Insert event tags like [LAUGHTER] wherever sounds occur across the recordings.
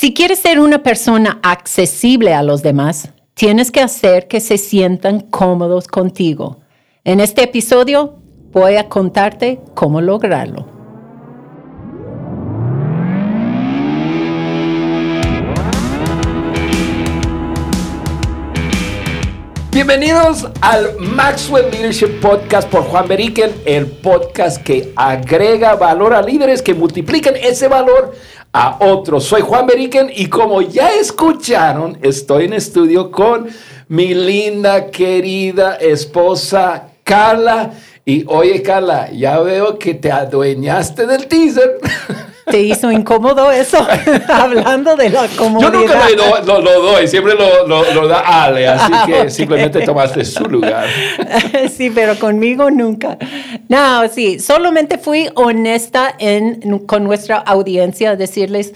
Si quieres ser una persona accesible a los demás, tienes que hacer que se sientan cómodos contigo. En este episodio voy a contarte cómo lograrlo. Bienvenidos al Maxwell Leadership Podcast por Juan Beriken, el podcast que agrega valor a líderes que multiplican ese valor a otros. Soy Juan Beriken y como ya escucharon, estoy en estudio con mi linda, querida esposa Carla. Y oye, Carla, ya veo que te adueñaste del teaser. [LAUGHS] ¿Te hizo incómodo eso? [LAUGHS] Hablando de la comodidad. Yo nunca lo, lo, doy, siempre lo, da Ale, así ah, que simplemente tomaste su lugar. [LAUGHS] sí, pero conmigo nunca. No, sí, solamente fui honesta en, con nuestra audiencia, decirles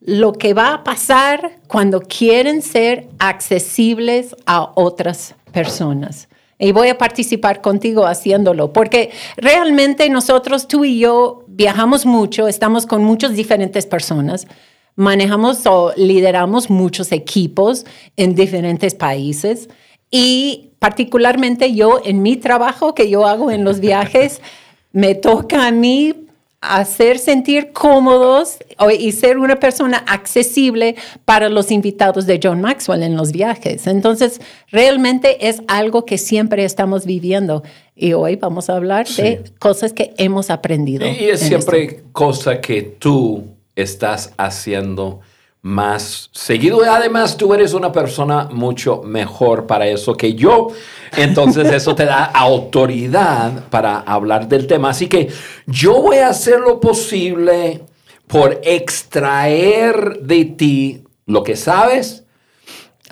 lo que va a pasar cuando quieren ser accesibles a otras personas y voy a participar contigo haciéndolo, porque realmente nosotros, tú y yo, viajamos mucho, estamos con muchas diferentes personas, manejamos o lideramos muchos equipos en diferentes países y particularmente yo en mi trabajo que yo hago en los viajes, [LAUGHS] me toca a mí hacer sentir cómodos y ser una persona accesible para los invitados de John Maxwell en los viajes. Entonces, realmente es algo que siempre estamos viviendo y hoy vamos a hablar de cosas que hemos aprendido. Y es siempre cosa que tú estás haciendo más seguido. Además, tú eres una persona mucho mejor para eso que yo. Entonces, [LAUGHS] eso te da autoridad para hablar del tema. Así que yo voy a hacer lo posible por extraer de ti lo que sabes.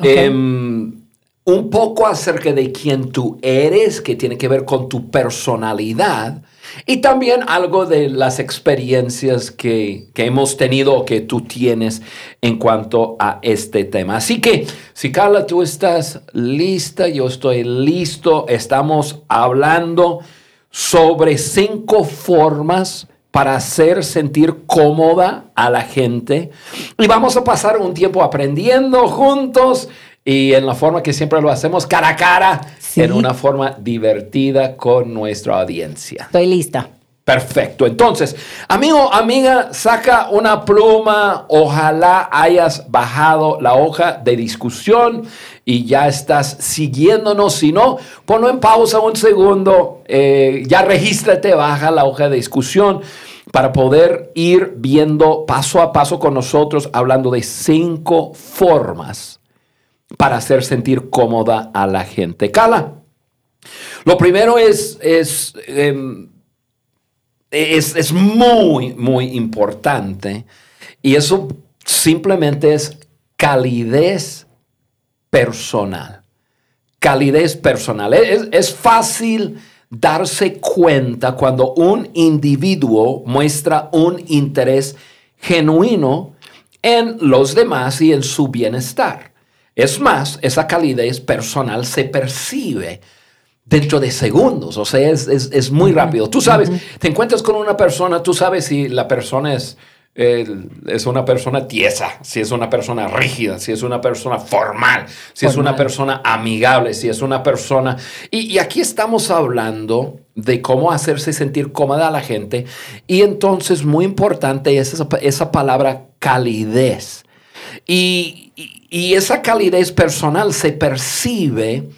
Em, un poco acerca de quién tú eres, que tiene que ver con tu personalidad y también algo de las experiencias que, que hemos tenido o que tú tienes en cuanto a este tema. Así que, si Carla, tú estás lista, yo estoy listo, estamos hablando sobre cinco formas para hacer sentir cómoda a la gente. Y vamos a pasar un tiempo aprendiendo juntos y en la forma que siempre lo hacemos, cara a cara, en una forma divertida con nuestra audiencia. Estoy lista. Perfecto. Entonces, amigo, amiga, saca una pluma. Ojalá hayas bajado la hoja de discusión y ya estás siguiéndonos. Si no, ponlo en pausa un segundo. Eh, ya regístrate, baja la hoja de discusión para poder ir viendo paso a paso con nosotros, hablando de cinco formas para hacer sentir cómoda a la gente. Cala. Lo primero es, es, em, es, es muy, muy importante y eso simplemente es calidez personal. Calidez personal. Es, es, fácil darse cuenta cuando un individuo muestra un interés genuino en los demás y en su bienestar. Es más, esa calidez personal se percibe dentro de segundos, o sea, es, muy rápido. Tú sabes, te encuentras con una persona, tú sabes si la persona es, es una persona tiesa, si es una persona rígida, si es una persona formal, si es una persona amigable, si es una persona... Y, aquí estamos hablando de cómo hacerse sentir cómoda a la gente y entonces muy importante es esa, esa palabra calidez. Y, y esa calidez personal se percibe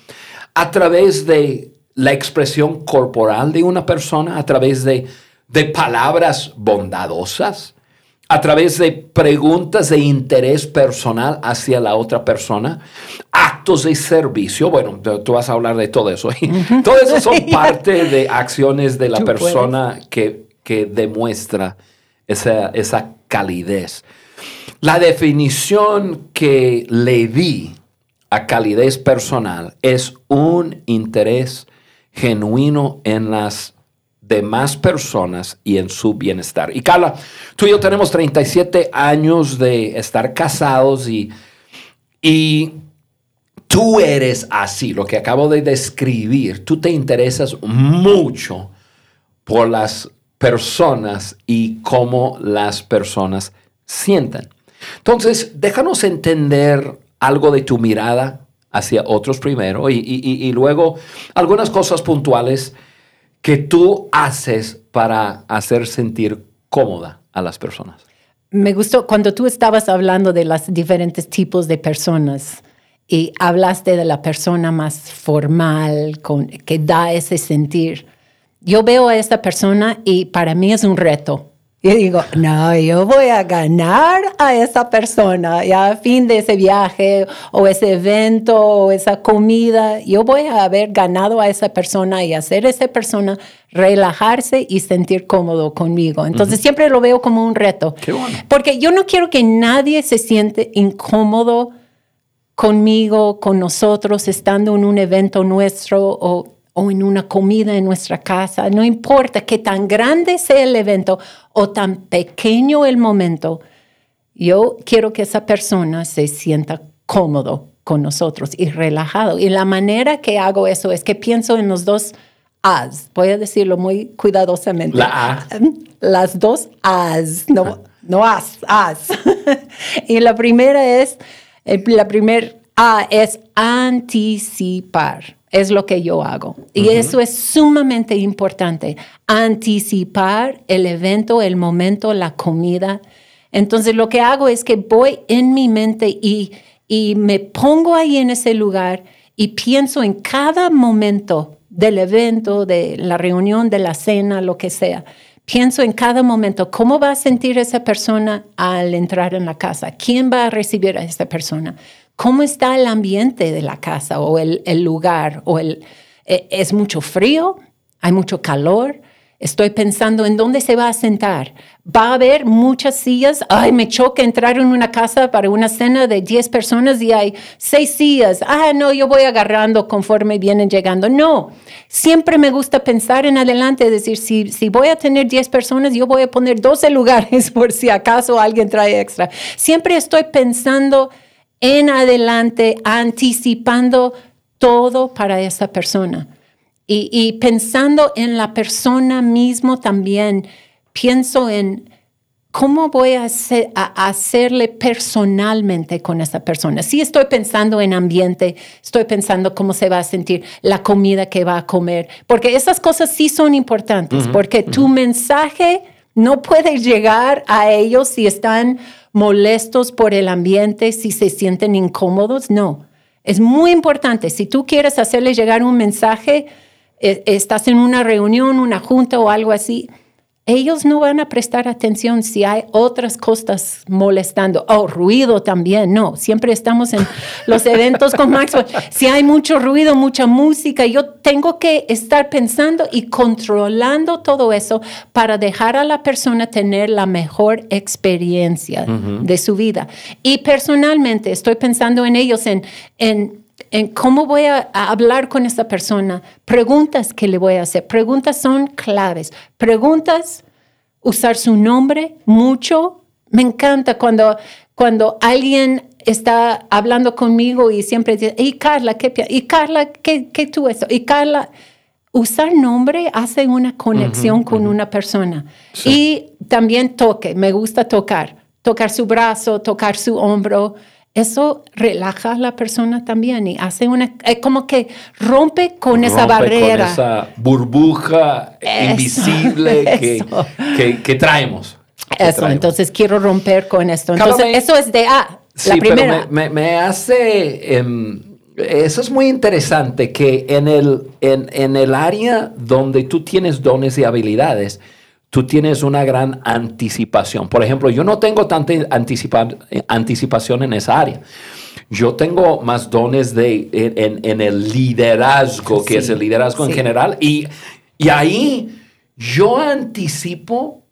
a través de la expresión corporal de una persona, a través de, palabras bondadosas, a través de preguntas de interés personal hacia la otra persona, actos de servicio. Bueno, tú vas a hablar de todo eso. [LAUGHS] Todo eso son [LAUGHS] parte de acciones de la persona que, demuestra esa, esa calidez. La definición que le di a calidez personal es un interés genuino en las demás personas y en su bienestar. Y Carla, tú y yo tenemos 37 años de estar casados y, y tú eres así, lo que acabo de describir, tú te interesas mucho por las personas y cómo las personas sientan. Entonces, déjanos entender algo de tu mirada hacia otros primero y, luego algunas cosas puntuales que tú haces para hacer sentir cómoda a las personas. Me gustó cuando tú estabas hablando de los diferentes tipos de personas y hablaste de la persona más formal, con, que da ese sentir. Yo veo a esta persona y para mí es un reto y digo, no, yo voy a ganar a esa persona, ya a fin de ese viaje o ese evento o esa comida, yo voy a haber ganado a esa persona y hacer a esa persona relajarse y sentir cómodo conmigo. Entonces siempre lo veo como un reto. Porque yo no quiero que nadie se siente incómodo conmigo, con nosotros, estando en un evento nuestro o o en una comida en nuestra casa, no importa qué tan grande sea el evento o tan pequeño el momento, yo quiero que esa persona se sienta cómodo con nosotros y relajado. Y la manera que hago eso es que pienso en los dos As. Voy a decirlo muy cuidadosamente. La. Las dos As, no, no As, As. [LAUGHS] y la primera es, la primera A es anticipar es lo que yo hago. Y eso es sumamente importante, anticipar el evento, el momento, la comida. Entonces lo que hago es que voy en mi mente y, y me pongo ahí en ese lugar y pienso en cada momento del evento, de la reunión, de la cena, lo que sea. Pienso en cada momento cómo va a sentir esa persona al entrar en la casa, quién va a recibir a esa persona, cómo está el ambiente de la casa o el, lugar, o el, e, es mucho frío, hay mucho calor. Estoy pensando en dónde se va a sentar. Va a haber muchas sillas. Ay, me choca entrar en una casa para una cena de 10 personas y hay seis sillas. Ah, no, yo voy agarrando conforme vienen llegando. No, siempre me gusta pensar en adelante, decir, si, si voy a tener 10 personas, yo voy a poner 12 lugares [LAUGHS] por si acaso alguien trae extra. Siempre estoy pensando en adelante, anticipando todo para esa persona. Y, pensando en la persona mismo también, pienso en cómo voy a, hacerle personalmente con esa persona. Si estoy pensando en ambiente, estoy pensando cómo se va a sentir, la comida que va a comer, porque esas cosas sí son importantes, porque tu mensaje no puede llegar a ellos si están molestos por el ambiente, si se sienten incómodos. No, es muy importante. Si tú quieres hacerle llegar un mensaje, eh, estás en una reunión, una junta o algo así, ellos no van a prestar atención si hay otras cosas molestando. Oh, ruido también, no. Siempre estamos en los eventos con Maxwell. Si hay mucho ruido, mucha música, yo tengo que estar pensando y controlando todo eso para dejar a la persona tener la mejor experiencia de su vida. Y personalmente estoy pensando en ellos, en, en en cómo voy a, hablar con esta persona, preguntas que le voy a hacer. Preguntas son claves. Preguntas, usar su nombre mucho. Me encanta cuando, cuando alguien está hablando conmigo y siempre dice, y Carla, ¿qué, y Carla, ¿qué, qué tú eso? Y Carla, usar nombre hace una conexión con una persona. Y también toque, me gusta tocar, tocar su brazo, tocar su hombro eso relaja a la persona también y hace una, es como que rompe con esa barrera. Con esa burbuja invisible [LAUGHS] que, que, traemos. eso, entonces quiero romper con esto. Entonces, eso es de A, la primera. me, me, hace, em, eso es muy interesante que en el, en, en el área donde tú tienes dones y habilidades, tú tienes una gran anticipación. Por ejemplo, yo no tengo tanta anticipación en esa área. Yo tengo más dones de, en, el liderazgo, que es el liderazgo en general, y, y ahí yo anticipo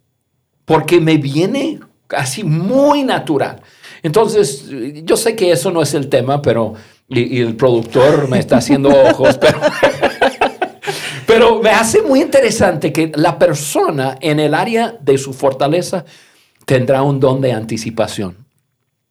porque me viene casi muy natural. Entonces, yo sé que eso no es el tema, pero, y, y el productor me está haciendo ojos, pero... [LAUGHS] Pero me hace muy interesante que la persona en el área de su fortaleza tendrá un don de anticipación.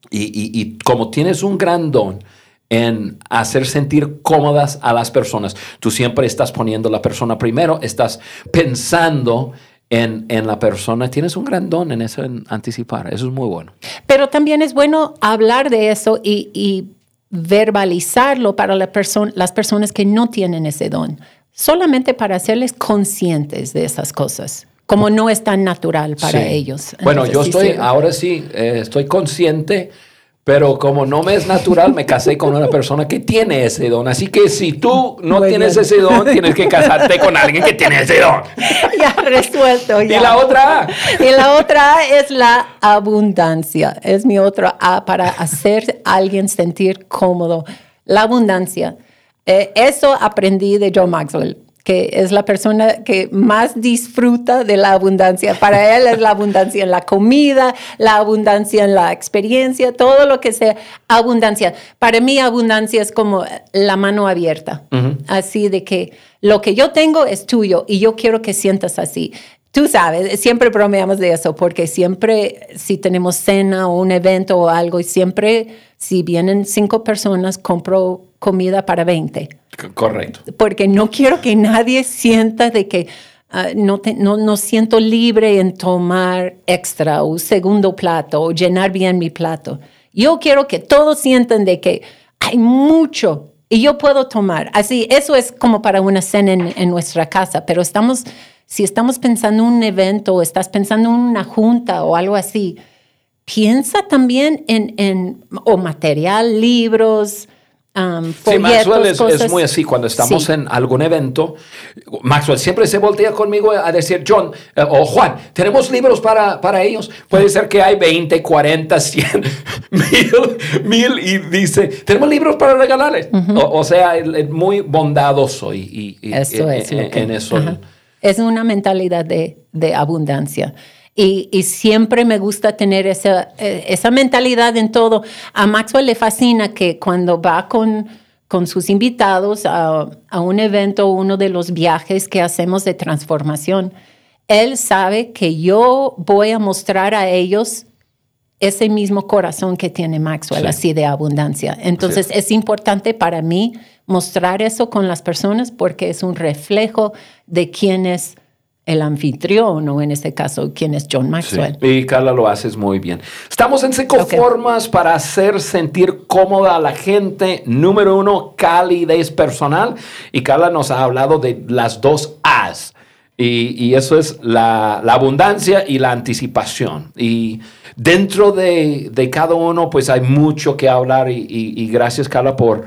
Y, como tienes un gran don en hacer sentir cómodas a las personas, tú siempre estás poniendo la persona primero, estás pensando en, en la persona, tienes un gran don en eso, en anticipar. Eso es muy bueno. Pero también es bueno hablar de eso y, y verbalizarlo para la perso- las personas que no tienen ese don, solamente para hacerles conscientes de esas cosas, como no es tan natural para Sí. ellos. Bueno, Entonces, yo sí estoy, ahora sí, eh, estoy consciente, pero como no me es natural, me casé con una persona que tiene ese don. Así que si tú no Muy tienes bien. ese don, [LAUGHS] tienes que casarte con alguien que tiene ese don. [LAUGHS] ya resuelto. Y ya. la otra, Y la otra A es la abundancia. Es mi otra A para hacer a alguien sentir cómodo. La abundancia. Eh, eso aprendí de John Maxwell, que es la persona que más disfruta de la abundancia. Para él es la abundancia en la comida, la abundancia en la experiencia, todo lo que sea abundancia. Para mí abundancia es como la mano abierta. Así de que lo que yo tengo es tuyo y yo quiero que sientas así. Tú sabes, siempre bromeamos de eso porque siempre si tenemos cena o un evento o algo y siempre si vienen cinco personas compro comida para 20 C- correcto. porque no quiero que nadie sienta de que ah, no, te- no, no siento libre en tomar extra o segundo plato o llenar bien mi plato. Yo quiero que todos sientan de que hay mucho y yo puedo tomar. Así, eso es como para una cena en, en nuestra casa, pero estamos, si estamos pensando en un evento o estás pensando en una junta o algo así, piensa también en, en o material, libros, um, Sí, Maxwell es, muy así. Cuando estamos Sí. en algún evento, Maxwell siempre se voltea conmigo a decir, John eh, o Juan, ¿tenemos libros para, para ellos? Puede ser que hay 20, 40, 100, mil, mil y dice, ¿tenemos libros para regalarles? o, o sea, es muy bondadoso y, y- y- Eso en, es en- que- en eso. Es una mentalidad de, de abundancia. Y, y siempre me gusta tener esa, eh, esa mentalidad en todo. A Maxwell le fascina que cuando va con, con sus invitados a, a un evento, uno de los viajes que hacemos de transformación, él sabe que yo voy a mostrar a ellos ese mismo corazón que tiene Maxwell, Sí. así de abundancia. Entonces es importante para mí mostrar eso con las personas porque es un reflejo de quién es el anfitrión o en este caso quién es John Sí, Maxwell. Y Carla lo haces muy bien. Estamos en cinco formas para hacer sentir cómoda a la gente. Número uno, calidez personal. Y Carla nos ha hablado de las dos A's. Y, y eso es la, la abundancia y la anticipación. Y dentro de, de cada uno, pues hay mucho que hablar. Y, y- y gracias, Carla, por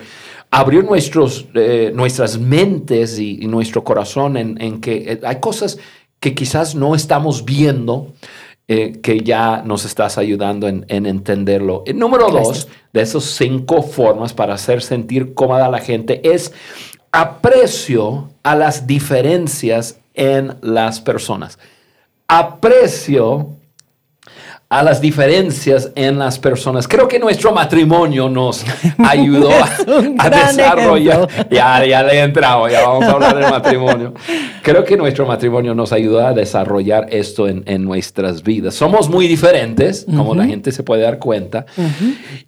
abrir nuestros, eh, nuestras mentes y, y nuestro corazón en, en que eh, hay cosas que quizás no estamos viendo, eh, que ya nos estás ayudando en, en entenderlo. El número Gracias. dos de esas cinco formas para hacer sentir cómoda a la gente es aprecio a las diferencias en las personas. Aprecio a las diferencias en las personas. Creo que nuestro matrimonio nos [LAUGHS] ayudó a, a desarrollar. ejemplo. Ya, ya le he entrado, ya vamos a hablar del matrimonio. Creo que nuestro matrimonio nos ayudó a desarrollar esto en, en nuestras vidas. Somos muy diferentes, como la gente se puede dar cuenta.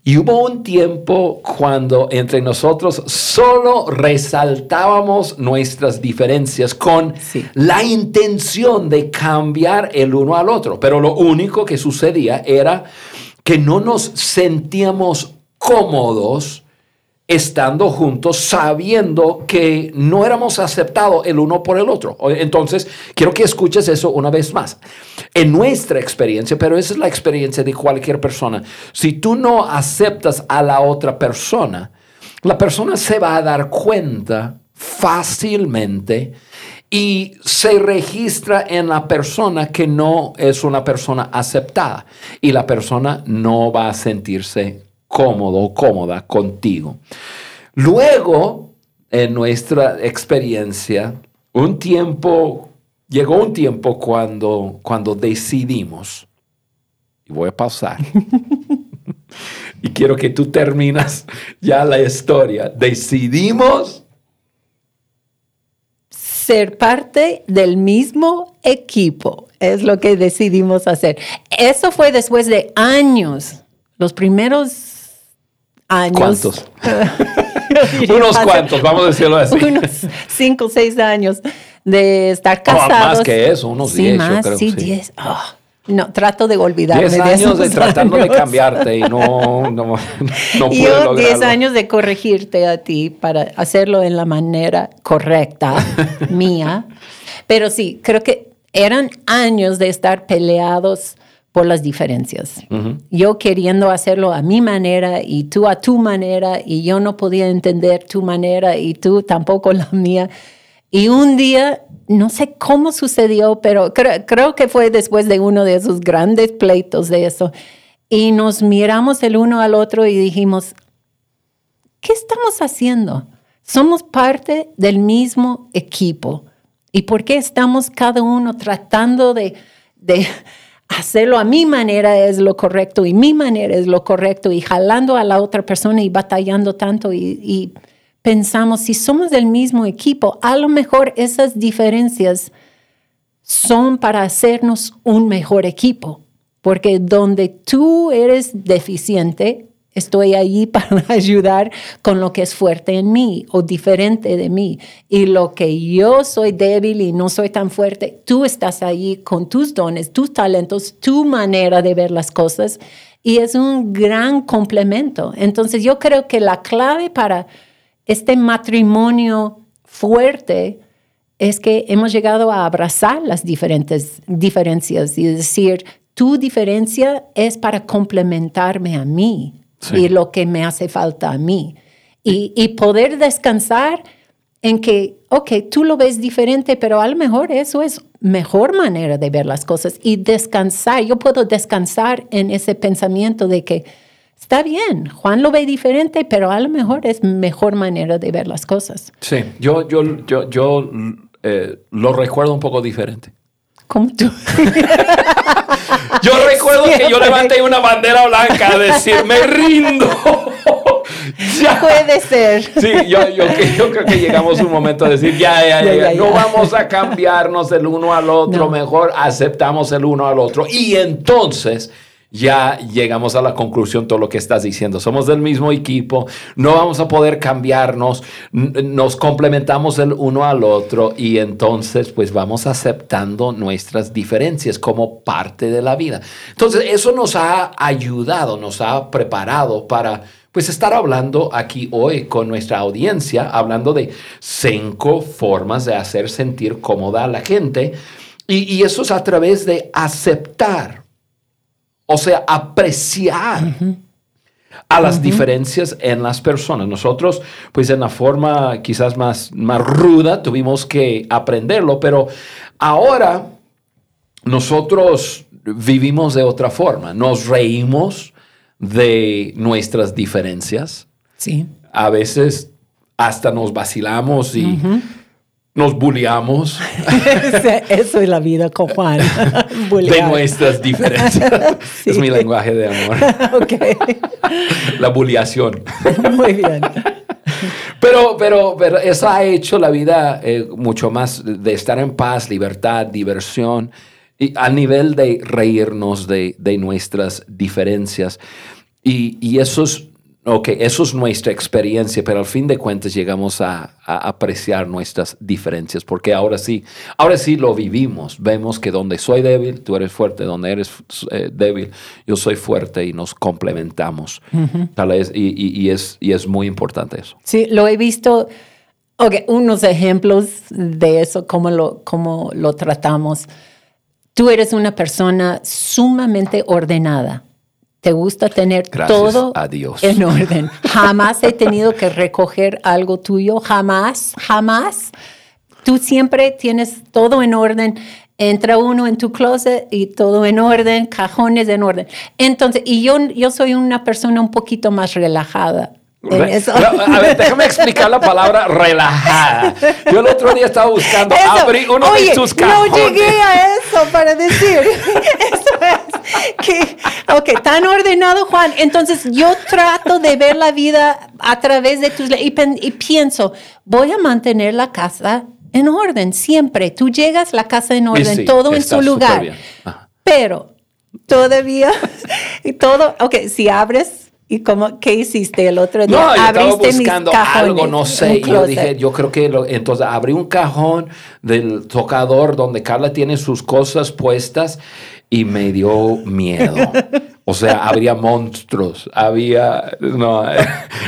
Y hubo un tiempo cuando entre nosotros solo resaltábamos nuestras diferencias con Sí. la intención de cambiar el uno al otro. Pero lo único que sucedía era que no nos sentíamos cómodos estando juntos sabiendo que no éramos aceptados el uno por el otro. Entonces, quiero que escuches eso una vez más. En nuestra experiencia, pero esa es la experiencia de cualquier persona, si tú no aceptas a la otra persona, la persona se va a dar cuenta fácilmente y se registra en la persona que no es una persona aceptada y la persona no va a sentirse cómodo o cómoda contigo. Luego, en nuestra experiencia, un tiempo, llegó un tiempo cuando, cuando decidimos, y voy a pausar, [LAUGHS] y quiero que tú terminas ya la historia, decidimos Ser parte del mismo equipo es lo que decidimos hacer. Eso fue después de años, los primeros años. ¿Cuántos? Yo [LAUGHS] [LAUGHS] Unos cuantos, vamos a decirlo así. [LAUGHS] unos cinco o seis años de estar Oh, casados. más que eso, unos sí, 10, yo más, creo, sí, sí. 10. Ah, no, trato de olvidarme 10 de años de esos tratando de cambiarte y no, no, no [LAUGHS] pude Yo lograrlo. 10 años de corregirte a ti para hacerlo en la manera correcta [LAUGHS] mía. Pero sí, creo que eran años de estar peleados por las diferencias. Yo queriendo hacerlo a mi manera y tú a tu manera y yo no podía entender tu manera y tú tampoco la mía. Y un día, no sé cómo sucedió, pero creo, que fue después de uno de esos grandes pleitos de eso. Y nos miramos el uno al otro y dijimos, ¿qué estamos haciendo? Somos parte del mismo equipo. ¿Y por qué estamos cada uno tratando de, de [LAUGHS] hacerlo a mi manera es lo correcto y mi manera es lo correcto y jalando a la otra persona y batallando tanto y, y pensamos, si somos del mismo equipo, a lo mejor esas diferencias son para hacernos un mejor equipo, porque donde tú eres deficiente, estoy allí [LAUGHS] para ayudar con lo que es fuerte en mí o diferente de mí. Y lo que yo soy débil y no soy tan fuerte, tú estás allí con tus dones, tus talentos, tu manera de ver las cosas. Y es un gran complemento. Entonces yo creo que la clave para este matrimonio fuerte es que hemos llegado a abrazar las diferentes diferencias y decir, tu diferencia es para complementarme a mí Sí. y lo que me hace falta a mí. Y, y poder descansar en que, ok, tú lo ves diferente, pero a lo mejor eso es mejor manera de ver las cosas y descansar. Yo puedo descansar en ese pensamiento de que está bien, Juan lo ve diferente, pero a lo mejor es mejor manera de ver las cosas. Sí, yo, yo, yo, yo eh, lo recuerdo un poco diferente. Como tú. [LAUGHS] Yo recuerdo que yo levanté una bandera blanca a decir, me rindo. [LAUGHS] Ya. Puede ser. Sí, yo, yo, yo creo que llegamos a un momento de decir, ya, ya, ya, Ya, ya, no vamos a cambiarnos el uno al otro, No. mejor aceptamos el uno al otro. Y entonces ya llegamos a la conclusión todo lo que estás diciendo. Somos del mismo equipo, no vamos a poder cambiarnos, nos complementamos el uno al otro y entonces pues vamos aceptando nuestras diferencias como parte de la vida. Entonces eso nos ha ayudado, nos ha preparado para pues estar hablando aquí hoy con nuestra audiencia, hablando de cinco formas de hacer sentir cómoda a la gente. Y, y eso es a través de aceptar, o sea, apreciar a las diferencias en las personas. Nosotros, pues en la forma quizás más, más ruda, tuvimos que aprenderlo, pero ahora nosotros vivimos de otra forma. Nos reímos de nuestras diferencias. Sí. A veces hasta nos vacilamos y nos bulleamos [LAUGHS] Eso es la vida con Juan. [LAUGHS] de nuestras diferencias. [LAUGHS] Sí. Es mi lenguaje de amor. ok. La bulliación. Muy bien. Pero, pero, pero eso ha hecho la vida eh, mucho más de estar en paz, libertad, diversión, y a nivel de reírnos de, de nuestras diferencias. Y, y eso, es, okay, eso es nuestra experiencia, pero al fin de cuentas llegamos a, a apreciar nuestras diferencias, porque ahora sí, ahora sí lo vivimos. Vemos que donde soy débil, tú eres fuerte, donde eres eh, débil, yo soy fuerte y nos complementamos. Tal vez, y, y- y es, y es muy importante eso. Sí, lo he visto. Ok, unos ejemplos de eso, cómo lo, cómo lo tratamos. Tú eres una persona sumamente ordenada. Te gusta tener Gracias todo a Dios. en [LAUGHS] orden. Jamás he tenido que recoger algo tuyo, jamás, jamás. Tú siempre tienes todo en orden. Entra uno en tu closet y todo en orden, cajones en orden. Entonces, y yo, yo soy una persona un poquito más relajada. Eso. A ver, déjame explicar la palabra [LAUGHS] relajada. Yo el otro día estaba buscando Eso. abrir uno Oye, de sus cajones. No llegué a eso para decir. [LAUGHS] Eso es que, ok, tan ordenado, Juan. Entonces yo trato de ver la vida a través de tus y, y pienso, voy a mantener la casa en orden siempre. Tú llegas la casa en orden, sí, todo en su lugar. Pero todavía, [LAUGHS] y todo, ok, si abres ¿Y cómo, qué hiciste el otro día? No, yo estaba Abriste mis buscando cajones, algo, no sé. Y yo dije, yo creo que lo- entonces abrí un cajón del tocador donde Carla tiene sus cosas puestas y me dio miedo. O sea, habría monstruos, había, no,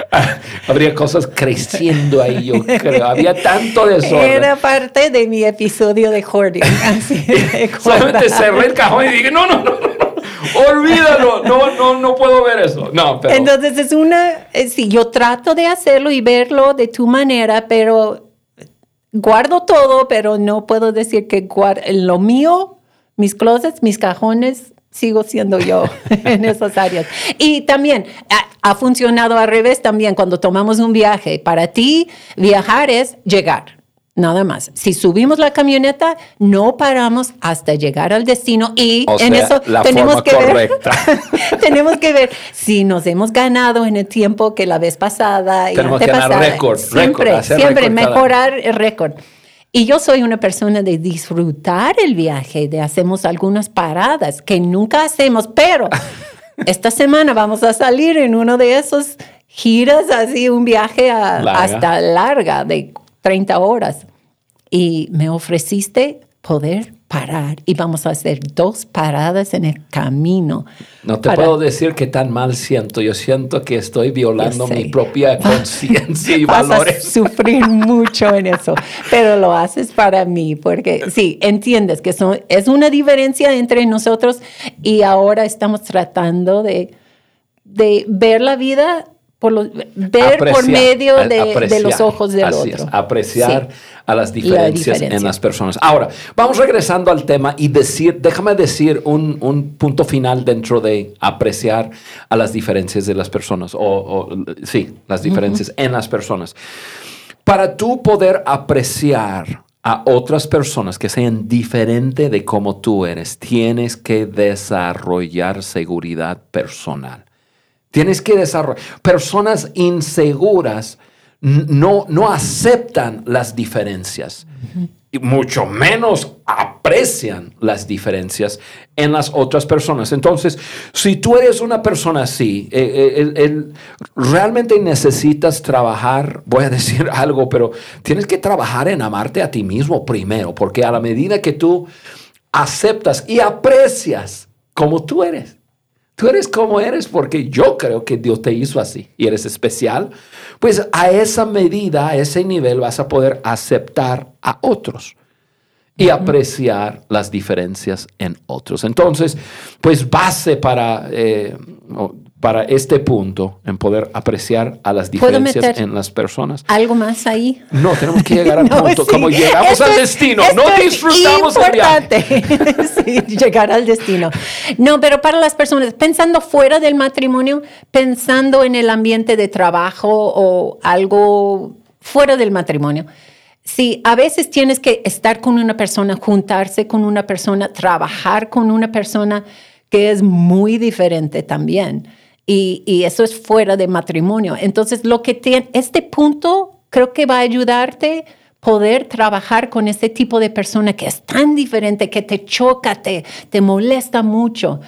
[LAUGHS] habría cosas creciendo ahí, yo creo. Había tanto desorden. Era parte de mi episodio de hoarding. Así [LAUGHS] Solamente cerré el cajón y dije, no, no, no, no, olvídalo, no, no, no puedo ver eso. No, pero... Entonces es una, eh, sí, yo trato de hacerlo y verlo de tu manera, pero guardo todo, pero no puedo decir que guardo lo mío, mis closets, mis cajones, sigo siendo yo [LAUGHS] en esas áreas. Y también ha, ha funcionado al revés también cuando tomamos un viaje. Para ti, viajar es llegar. Nada más. Si subimos la camioneta, no paramos hasta llegar al destino y O en sea, eso la tenemos forma que ver correcta. [LAUGHS] tenemos que ver si nos hemos ganado en el tiempo que la vez pasada y Tenemos que ganar récord, Siempre, récord, siempre récord mejorar el récord. Y yo soy una persona de disfrutar el viaje, de hacemos algunas paradas que nunca hacemos, pero [LAUGHS] esta semana vamos a salir en uno de esos giras así, un viaje a- Larga. hasta larga de 30 horas. Y me ofreciste poder parar y vamos a hacer dos paradas en el camino. No te para- puedo decir qué tan mal siento. Yo siento que estoy violando mi propia [LAUGHS] conciencia y Vas a valores. sufrir [LAUGHS] mucho en eso, pero lo haces para mí, porque sí, entiendes que son, es una diferencia entre nosotros y ahora estamos tratando de, de ver la vida, por los, ver por medio de, de los ojos del Así otro. es, apreciar Sí. a las diferencias en las personas. Ahora, vamos regresando al tema y decir, déjame decir un, un punto final dentro de apreciar a las diferencias de las personas, o, o, sí, las diferencias en las personas. Para tú poder apreciar a otras personas que sean diferentes de como tú eres, tienes que desarrollar seguridad personal. Tienes que desarrollar. Personas inseguras no, no aceptan las diferencias y mucho menos aprecian las diferencias en las otras personas. Entonces, si tú eres una persona así, eh, eh, realmente necesitas trabajar, voy a decir [LAUGHS] algo, pero tienes que trabajar en amarte a ti mismo primero, porque a la medida que tú aceptas y aprecias como tú eres, Tú eres como eres porque yo creo que Dios te hizo así y eres especial. Pues a esa medida, a ese nivel vas a poder aceptar a otros y apreciar las diferencias en otros. Entonces, pues base para, eh, para este punto en poder apreciar a las ¿Puedo diferencias en las personas. ¿Algo más ahí? No, tenemos que llegar al [LAUGHS] No, punto. sí. Como llegamos Esto al es- destino, no disfrutamos el viaje. [LAUGHS] sí, llegar al destino. No, pero para las personas, pensando fuera del matrimonio, pensando en el ambiente de trabajo o algo fuera del matrimonio. Sí, a veces tienes que estar con una persona, juntarse con una persona, trabajar con una persona que es muy diferente también. Y, y eso es fuera de matrimonio. Entonces, lo que tiene, este punto creo que va a ayudarte poder trabajar con ese tipo de persona que es tan diferente, que te choca, te, te molesta mucho.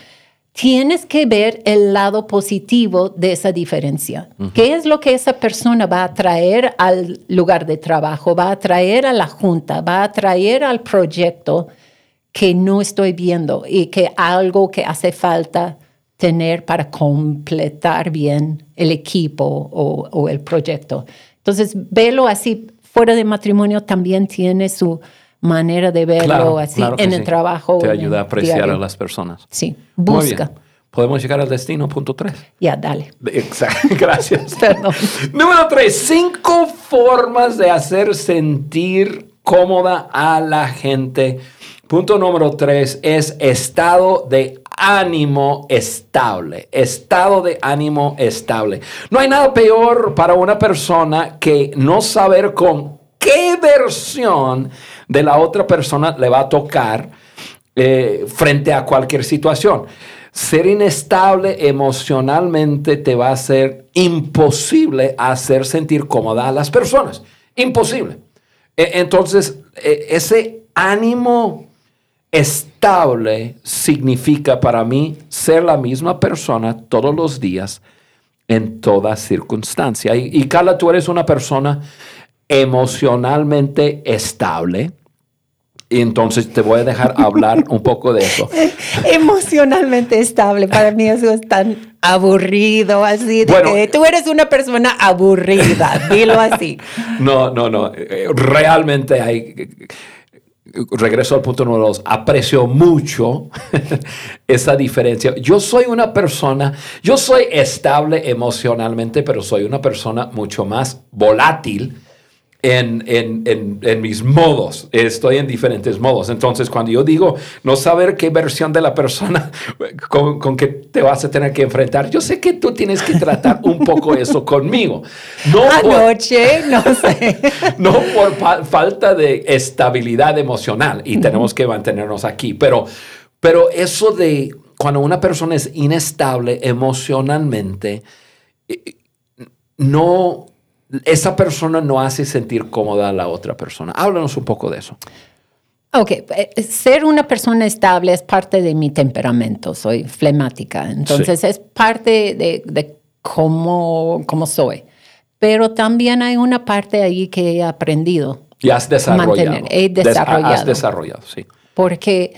Tienes que ver el lado positivo de esa diferencia. ¿Qué es lo que esa persona va a traer al lugar de trabajo, va a traer a la junta, va a traer al proyecto que no estoy viendo y que algo que hace falta tener para completar bien el equipo o, o el proyecto. Entonces, velo así, fuera de matrimonio también tiene su manera de verlo Claro, así claro que en el sí. trabajo. Te ayuda a apreciar diario. a las personas. Sí, busca. Podemos llegar al destino, punto tres. Ya, dale. Exacto, [LAUGHS] gracias. [LAUGHS] Perdón. Número tres, cinco formas de hacer sentir cómoda a la gente. Punto número tres es estado de ánimo estable. Estado de ánimo estable. No hay nada peor para una persona que no saber con qué versión de la otra persona le va a tocar eh, frente a cualquier situación. Ser inestable emocionalmente te va a hacer imposible hacer sentir cómoda a las personas. Imposible. E- Entonces, e- ese ánimo estable significa para mí ser la misma persona todos los días en toda circunstancia. Y, y Carla, tú eres una persona emocionalmente estable. Y entonces te voy a dejar [LAUGHS] hablar un poco de eso. Emocionalmente estable, para mí eso es tan aburrido, así de que tú eres una persona aburrida, dilo así. [LAUGHS] No, no, no, eh, realmente hay, regreso al punto número dos, aprecio mucho [LAUGHS] esa diferencia. Yo soy una persona, yo soy estable emocionalmente, pero soy una persona mucho más volátil en, en, en, mis modos. Estoy en diferentes modos. Entonces, cuando yo digo no saber qué versión de la persona [LAUGHS] con, con, que te vas a tener que enfrentar, yo sé que tú tienes que tratar un poco eso conmigo. No Anoche, no [LAUGHS] sé. no por falta de estabilidad emocional y tenemos que mantenernos aquí, pero, pero eso de cuando una persona es inestable emocionalmente, eh, no esa persona no hace sentir cómoda a la otra persona. Háblanos un poco de eso. Ok, eh, ser una persona estable es parte de mi temperamento, soy flemática, entonces es parte de, cómo, cómo, soy. Pero también hay una parte ahí que he aprendido. Y has desarrollado. Mantener. He desarrollado. Has desarrollado, sí. Porque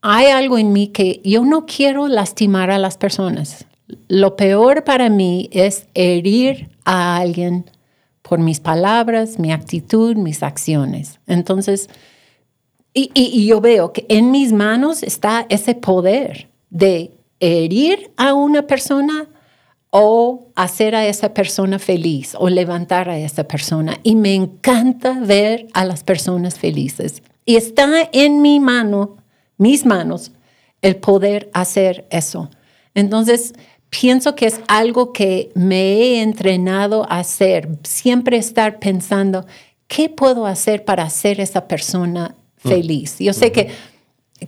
hay algo en mí que yo no quiero lastimar a las personas. Lo peor para mí es herir a alguien por mis palabras, mi actitud, mis acciones. Entonces, y, yo veo que en mis manos está ese poder de herir a una persona o hacer a esa persona feliz o levantar a esa persona. Y me encanta ver a las personas felices. Y está en mi mano, mis manos, el poder hacer eso. Entonces, pienso que es algo que me he entrenado a hacer, siempre estar pensando, ¿qué puedo hacer para hacer esa persona mm. feliz? Yo sé que,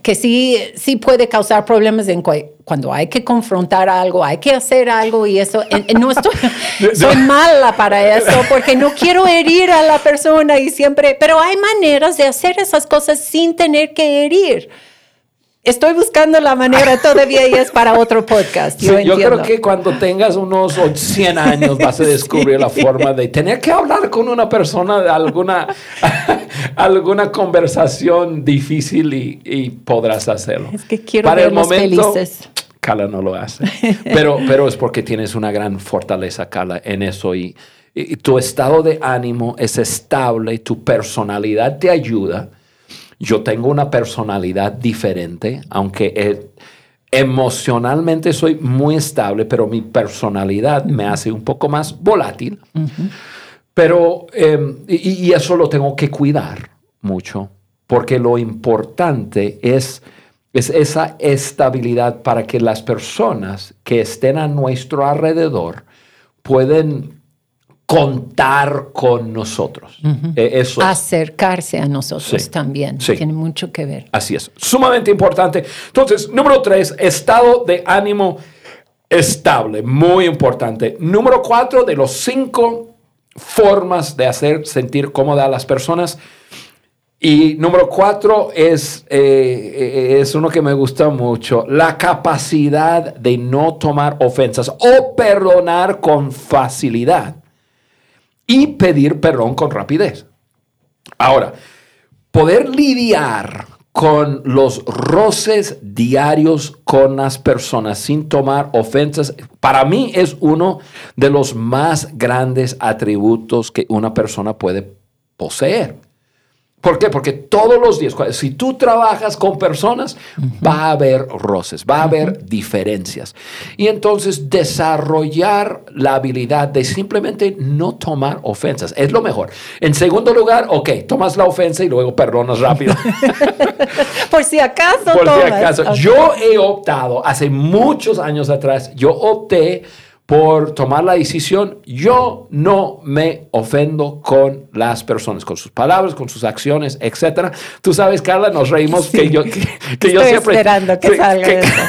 que sí, sí puede causar problemas en cuando hay que confrontar algo, hay que hacer algo y eso, no estoy, [LAUGHS] soy mala para eso porque no quiero herir a la persona y siempre, pero hay maneras de hacer esas cosas sin tener que herir. Estoy buscando la manera todavía y es para otro podcast. Yo, yo creo que cuando tengas unos 100 años vas a descubrir la forma de tener que hablar con una persona de alguna, [LAUGHS] alguna conversación difícil y, podrás hacerlo. Es que quiero para el momento, felices. Cala no lo hace. [LAUGHS] Pero, pero es porque tienes una gran fortaleza, Cala, en eso y, y tu estado de ánimo es estable, tu personalidad te ayuda yo tengo una personalidad diferente, aunque eh, emocionalmente soy muy estable, pero mi personalidad me hace un poco más volátil. Pero, em, y, eso lo tengo que cuidar mucho, porque lo importante es, es esa estabilidad para que las personas que estén a nuestro alrededor pueden contar con nosotros. E, eso Acercarse a nosotros también. Tiene mucho que ver. Así es. Sumamente importante. Entonces, número tres, estado de ánimo estable. Muy importante. Número cuatro, de los cinco formas de hacer sentir cómoda a las personas. Y número cuatro es, eh, es uno que me gusta mucho, la capacidad de no tomar ofensas o perdonar con facilidad y pedir perdón con rapidez. Ahora, poder lidiar con los roces diarios con las personas sin tomar ofensas, para mí es uno de los más grandes atributos que una persona puede poseer. ¿Por qué? Porque todos los días, si tú trabajas con personas, va a haber roces, va a haber diferencias. Y entonces desarrollar la habilidad de simplemente no tomar ofensas es lo mejor. En segundo lugar, ok, tomas la ofensa y luego perdonas rápido. [LAUGHS] Por si acaso. Por si acaso. Yo he optado, hace muchos años atrás, yo opté por tomar la decisión, yo no me ofendo con las personas, con sus palabras, con sus acciones, etc. Tú sabes, Carla, nos reímos que yo, que, yo siempre... esperando que, salga eso.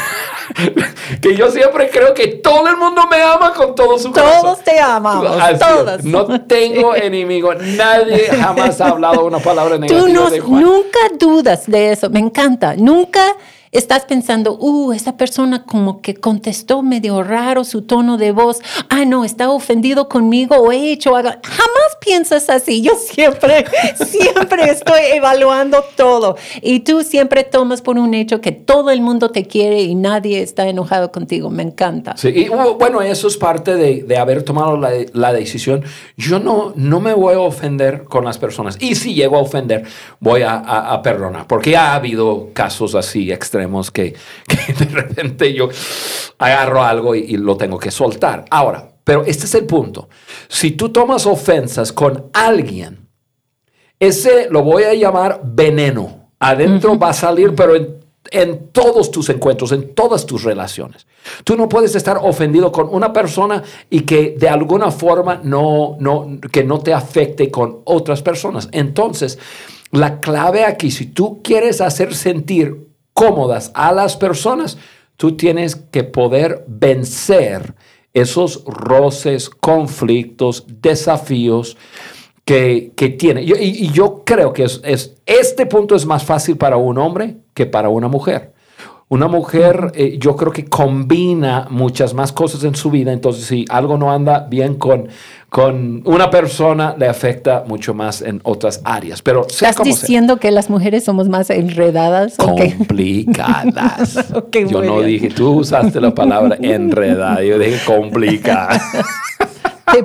[LAUGHS] que yo siempre creo que todo el mundo me ama con todo su corazón. Todos te amamos, todos. No tengo [LAUGHS] enemigo, nadie jamás ha hablado una palabra negativa Tú nunca dudas de eso, me encanta. Nunca estás pensando, uh, esa persona como que contestó medio raro su tono de voz, ah, no, está ofendido conmigo o he hecho algo. Jamás piensas así. Yo siempre, [LAUGHS] siempre estoy evaluando todo. Y tú siempre tomas por un hecho que todo el mundo te quiere y nadie está enojado contigo. Me encanta. Sí, y uh, bueno, eso es parte de, haber tomado la, decisión. Yo no, no me voy a ofender con las personas. Y si llego a ofender, voy a, a, a perdonar. Porque ha habido casos así extremos [LAUGHS] que, de repente yo agarro algo y, lo tengo que soltar. Ahora, pero este es el punto. Si tú tomas ofensas con alguien, ese lo voy a llamar veneno. Adentro va a salir, pero en, en, todos tus encuentros, en todas tus relaciones. Tú no puedes estar ofendido con una persona y que de alguna forma no, no, que no te afecte con otras personas. Entonces, la clave aquí, si tú quieres hacer sentir cómodas a las personas, tú tienes que poder vencer esos roces, conflictos, desafíos que, que tiene. y, yo creo que es, este punto es más fácil para un hombre que para una mujer. Una mujer, eh, yo creo que combina muchas más cosas en su vida, entonces si algo no anda bien con, con una persona, le afecta mucho más en otras áreas. Pero ¿Estás diciendo que las mujeres somos más enredadas? Complicadas. [LAUGHS] yo no dije, tú usaste la palabra enredada, yo dije complicada.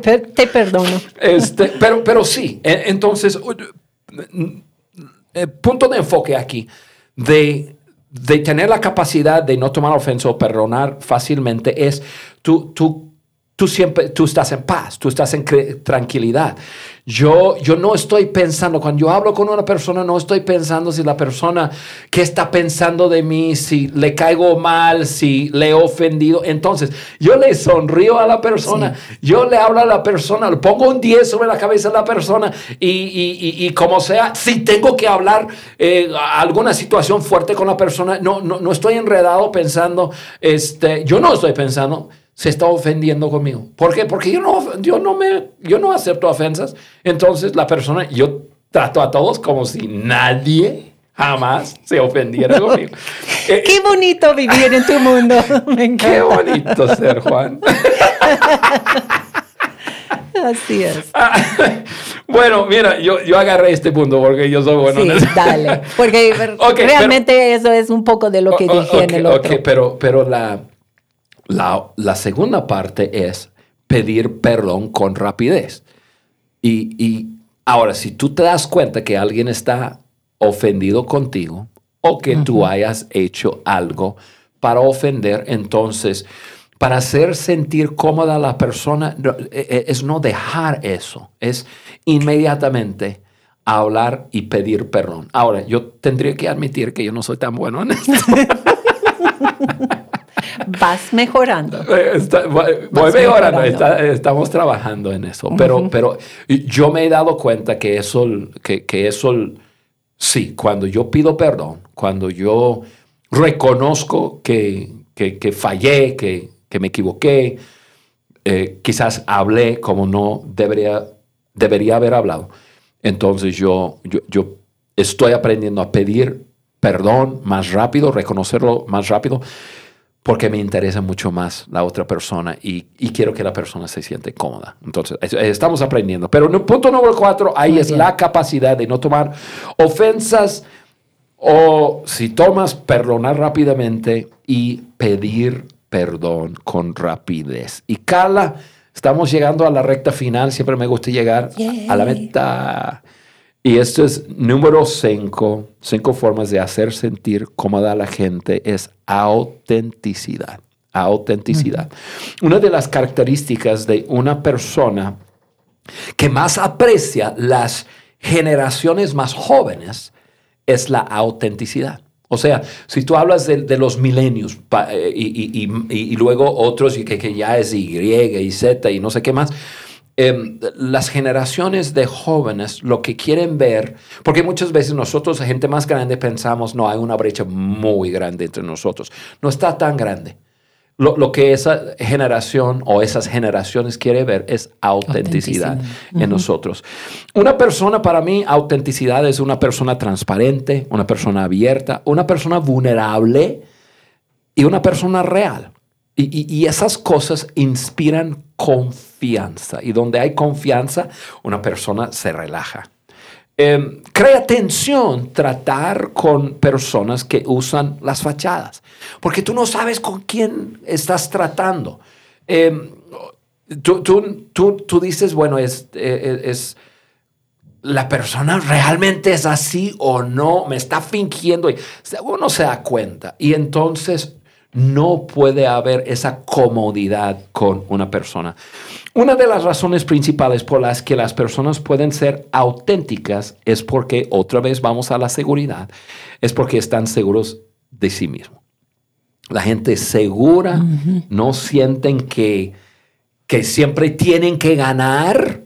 te, perdono. Este, pero, pero sí, e, entonces, eh, punto de enfoque aquí de de tener la capacidad de no tomar ofensa o perdonar fácilmente es tú, tú, tú siempre, tú estás en paz, tú estás en tranquilidad. Yo, yo no estoy pensando, cuando yo hablo con una persona, no estoy pensando si la persona que está pensando de mí, si le caigo mal, si le he ofendido. Entonces, yo le sonrío a la persona, yo le hablo a la persona, le pongo un 10 sobre la cabeza de la persona y, y, y, como sea, si tengo que hablar eh, alguna situación fuerte con la persona, no, no, no estoy enredado pensando, este, yo no estoy pensando se está ofendiendo conmigo. ¿Por qué? Porque yo no, yo no, me, yo no acepto ofensas. Entonces la persona, yo trato a todos como si nadie jamás se ofendiera [LAUGHS] conmigo. Eh, Qué bonito vivir en tu mundo. [LAUGHS] Qué bonito ser Juan. [LAUGHS] Así es. bueno, mira, yo, yo agarré este punto porque yo soy bueno. Sí, dale. Porque realmente eso es un poco de lo que dije en el otro. Ok, pero, pero la, la, segunda parte es pedir perdón con rapidez. Y, ahora, si tú te das cuenta que alguien está ofendido contigo o que tú hayas hecho algo para ofender, entonces, para hacer sentir cómoda a la persona, e, e, es no dejar eso, es inmediatamente hablar y pedir perdón. Ahora, yo tendría que admitir que yo no soy tan bueno en esto. [LAUGHS] [LAUGHS] Vas mejorando. Eh, voy mejorando, estamos trabajando en eso. Pero, pero yo me he dado cuenta que eso, que, que eso, sí, cuando yo pido perdón, cuando yo reconozco que, que, fallé, que, que, me equivoqué, eh, quizás hablé como no debería, debería haber hablado. Entonces yo, yo, yo estoy aprendiendo a pedir perdón más rápido, reconocerlo más rápido porque me interesa mucho más la otra persona y, quiero que la persona se siente cómoda. Entonces, estamos aprendiendo. Pero el punto número cuatro, ahí es la capacidad de no tomar ofensas o si tomas, perdonar rápidamente y pedir perdón con rapidez. Y Carla, estamos llegando a la recta final. Siempre me gusta llegar a la meta. Y esto es número cinco, cinco formas de hacer sentir cómoda a la gente, es autenticidad. Autenticidad. Una de las características de una persona que más aprecia las generaciones más jóvenes es la autenticidad. O sea, si tú hablas de, los milenios eh, y, luego otros que, que ya es Y y Z y no sé qué más, Em, las generaciones de jóvenes lo que quieren ver, porque muchas veces nosotros, gente más grande, pensamos, no, hay una brecha muy grande entre nosotros. No está tan grande. Lo, lo que esa generación o esas generaciones quiere ver es autenticidad, Autenticidad. en nosotros. Una persona, para mí, autenticidad es una persona transparente, una persona abierta, una persona vulnerable y una persona real. Y, y- esas cosas inspiran confianza. Y donde hay confianza, una persona se relaja. Eh, crea tensión tratar con personas que usan las fachadas, porque tú no sabes con quién estás tratando. Eh, tú, tú- tú- tú dices, bueno, es, eh, es la persona realmente es así o no, me está fingiendo. Y uno se da cuenta. Y entonces no puede haber esa comodidad con una persona. Una de las razones principales por las que las personas pueden ser auténticas es porque, otra vez vamos a la seguridad, es porque están seguros de sí mismos. La gente segura no sienten que, que siempre tienen que ganar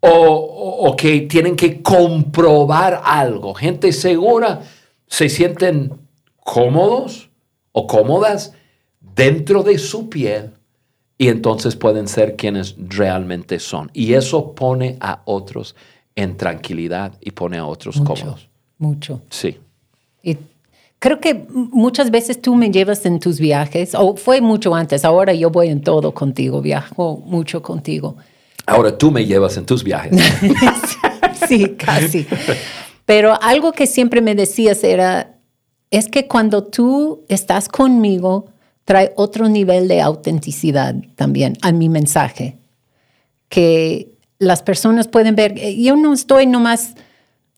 o, o- o que tienen que comprobar algo. Gente segura se sienten cómodos o cómodas dentro de su piel y entonces pueden ser quienes realmente son. Y eso pone a otros en tranquilidad y pone a otros Mucho, cómodos. mucho. Sí. Y creo que muchas veces tú me llevas en tus viajes, o fue mucho antes, ahora yo voy en todo contigo, viajo mucho contigo. Ahora tú me llevas en tus viajes. [LAUGHS] sí, casi. Pero algo que siempre me decías era, es que cuando tú estás conmigo, trae otro nivel de autenticidad también a mi mensaje, que las personas pueden ver, eh, yo no estoy nomás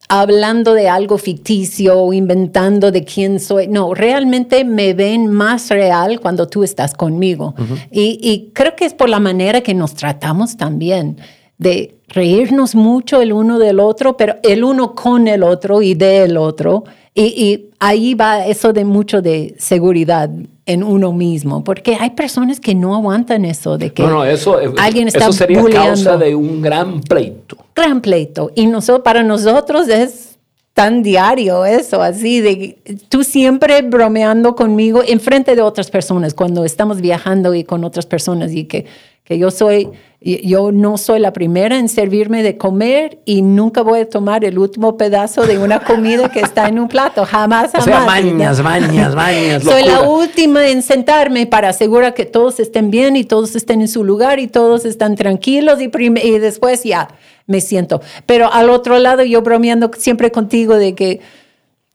hablando de algo ficticio o inventando de quién soy. No, realmente me ven más real cuando tú estás conmigo. y, y creo que es por la manera que nos tratamos también, de reírnos mucho el uno del otro, pero el uno con el otro y del otro. Y, y ahí va eso de mucho de seguridad en uno mismo, porque hay personas que no aguantan eso, de que No, no, eso, alguien está eso sería bulleando causa de un gran pleito. gran pleito. Y nosotros, para nosotros es tan diario eso, así de tú siempre bromeando conmigo en frente de otras personas cuando estamos viajando y con otras personas y que, que yo soy, yo no soy la primera en servirme de comer y nunca voy a tomar el último pedazo de una comida que está en un plato, jamás, O jamás. sea, mañas, mañas, mañas. Soy la última en sentarme para asegurar que todos estén bien y todos estén en su lugar y todos están tranquilos y, y después ya me siento. Pero al otro lado yo bromeando siempre contigo de que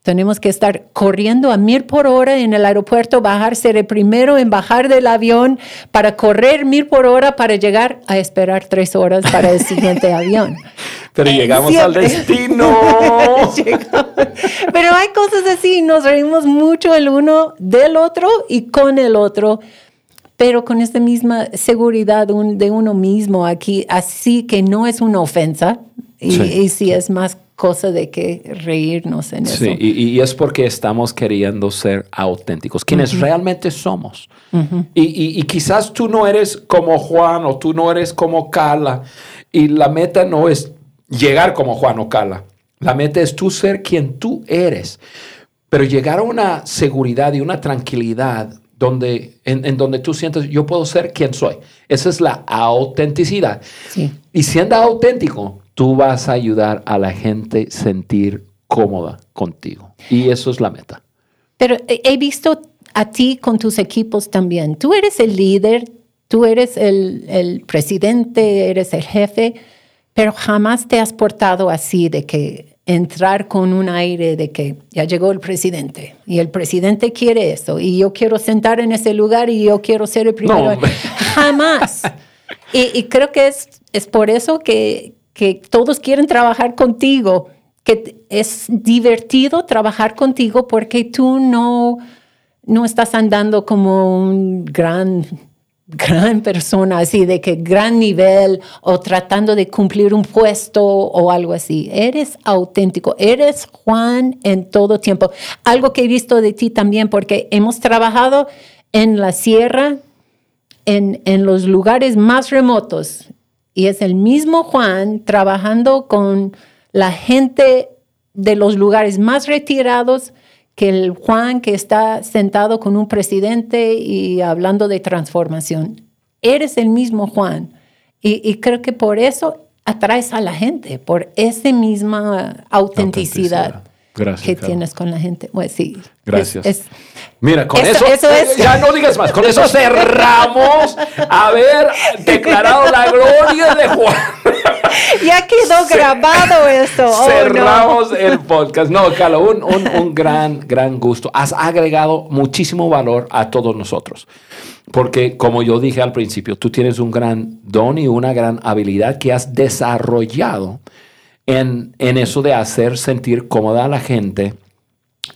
tenemos que estar corriendo a mil por hora en el aeropuerto, bajar, ser el primero en bajar del avión para correr mil por hora para llegar a esperar tres horas para el siguiente avión. [LAUGHS] Pero llegamos al Siempre. destino. [LAUGHS] Llegamos. Pero hay cosas así, nos reímos mucho el uno del otro y con el otro, pero con esta misma seguridad de uno mismo aquí, así que no es una ofensa y Sí. y sí es más cosa de que reírnos en eso. Sí, y, y es porque estamos queriendo ser auténticos, quienes realmente somos. y, y- y quizás tú no eres como Juan o tú no eres como Carla. Y la meta no es llegar como Juan o Carla. La meta es tú ser quien tú eres. Pero llegar a una seguridad y una tranquilidad donde, en, en donde tú sientes, yo puedo ser quien soy. Esa es la autenticidad. Sí. Y siendo auténtico, tú vas a ayudar a la gente sentir cómoda contigo. Y eso es la meta. Pero he he visto a ti con tus equipos también. Tú eres el líder, tú eres el, el presidente, eres el jefe, pero jamás te has portado así de que entrar con un aire de que ya llegó el presidente y el presidente quiere eso y yo quiero sentar en ese lugar y yo quiero ser el primero. hombre. jamás. [LAUGHS] Y, y creo que es, es por eso que, que todos quieren trabajar contigo, que es divertido trabajar contigo porque tú no, no estás andando como un gran, gran persona, así de que gran nivel o tratando de cumplir un puesto o algo así. Eres auténtico, eres Juan en todo tiempo. Algo que he visto de ti también porque hemos trabajado en la sierra en, en los lugares más remotos. Y es el mismo Juan trabajando con la gente de los lugares más retirados que el Juan que está sentado con un presidente y hablando de transformación. Eres el mismo Juan. Y, creo que por eso atraes a la gente, por esa misma autenticidad, que tienes con la gente. Pues sí. Gracias. Mira, con eso, ya no digas más, con eso cerramos haber declarado la gloria de Juan. Ya quedó [LAUGHS] grabado esto. Oh, cerramos el podcast. No, Carlos, un, un, un gran, gran gusto. Has agregado muchísimo valor a todos nosotros. Porque como yo dije al principio, tú tienes un gran don y una gran habilidad que has desarrollado en, en eso de hacer sentir cómoda a la gente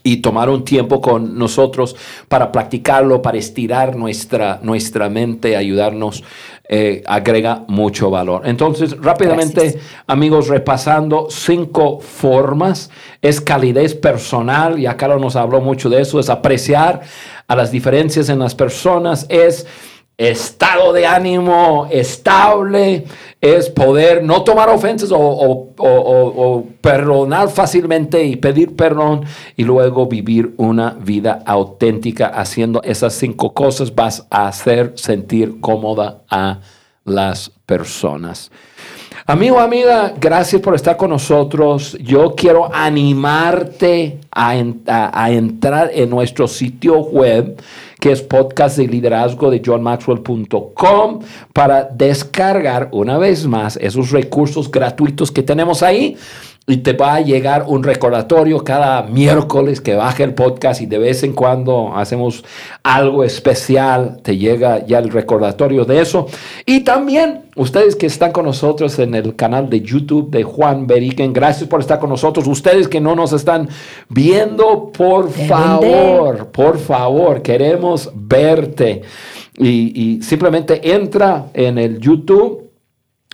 y tomar un tiempo con nosotros para practicarlo, para estirar nuestra, nuestra mente, ayudarnos, eh, agrega mucho valor. Entonces, rápidamente, amigos, repasando cinco formas, es calidez personal, y acá nos habló mucho de eso, es apreciar a las diferencias en las personas, es estado de ánimo estable, es poder no tomar ofensas o, perdonar fácilmente y pedir perdón y luego vivir una vida auténtica haciendo esas cinco cosas vas a hacer sentir cómoda a las personas. Amigo, amiga, gracias por estar con nosotros. Yo quiero animarte a, entrar en nuestro sitio web que es podcast de liderazgo de johnmaxwell.com para descargar una vez más esos recursos gratuitos que tenemos ahí y te va a llegar un recordatorio cada miércoles que baje el podcast y de vez en cuando hacemos algo especial, te llega ya el recordatorio de eso. Y también ustedes que están con nosotros en el canal de YouTube de Juan Beriken, gracias por estar con nosotros. Ustedes que no nos están viendo, por favor, por favor, queremos verte. Y, y simplemente entra en el YouTube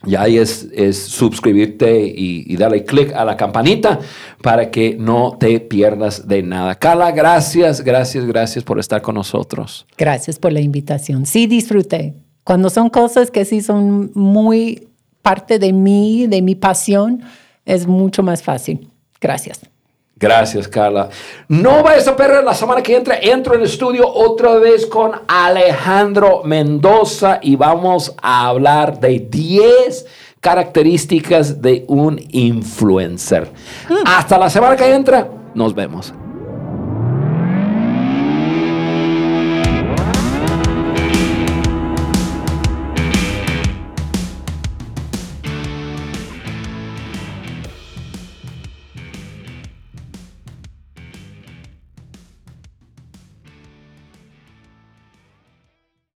y ahí es, es suscribirte y, darle clic a la campanita para que no te pierdas de nada. Carla, gracias, gracias, gracias por estar con nosotros. Gracias por la invitación. Sí, disfruté. Cuando son cosas que sí son muy parte de mí, de mi pasión, es mucho más fácil. Gracias. Gracias, Carla. No vayas a perder la semana que entra. Entro en el estudio otra vez con Alejandro Mendoza y vamos a hablar de 10 características de un influencer. Mm. Hasta la semana que entra. Nos vemos.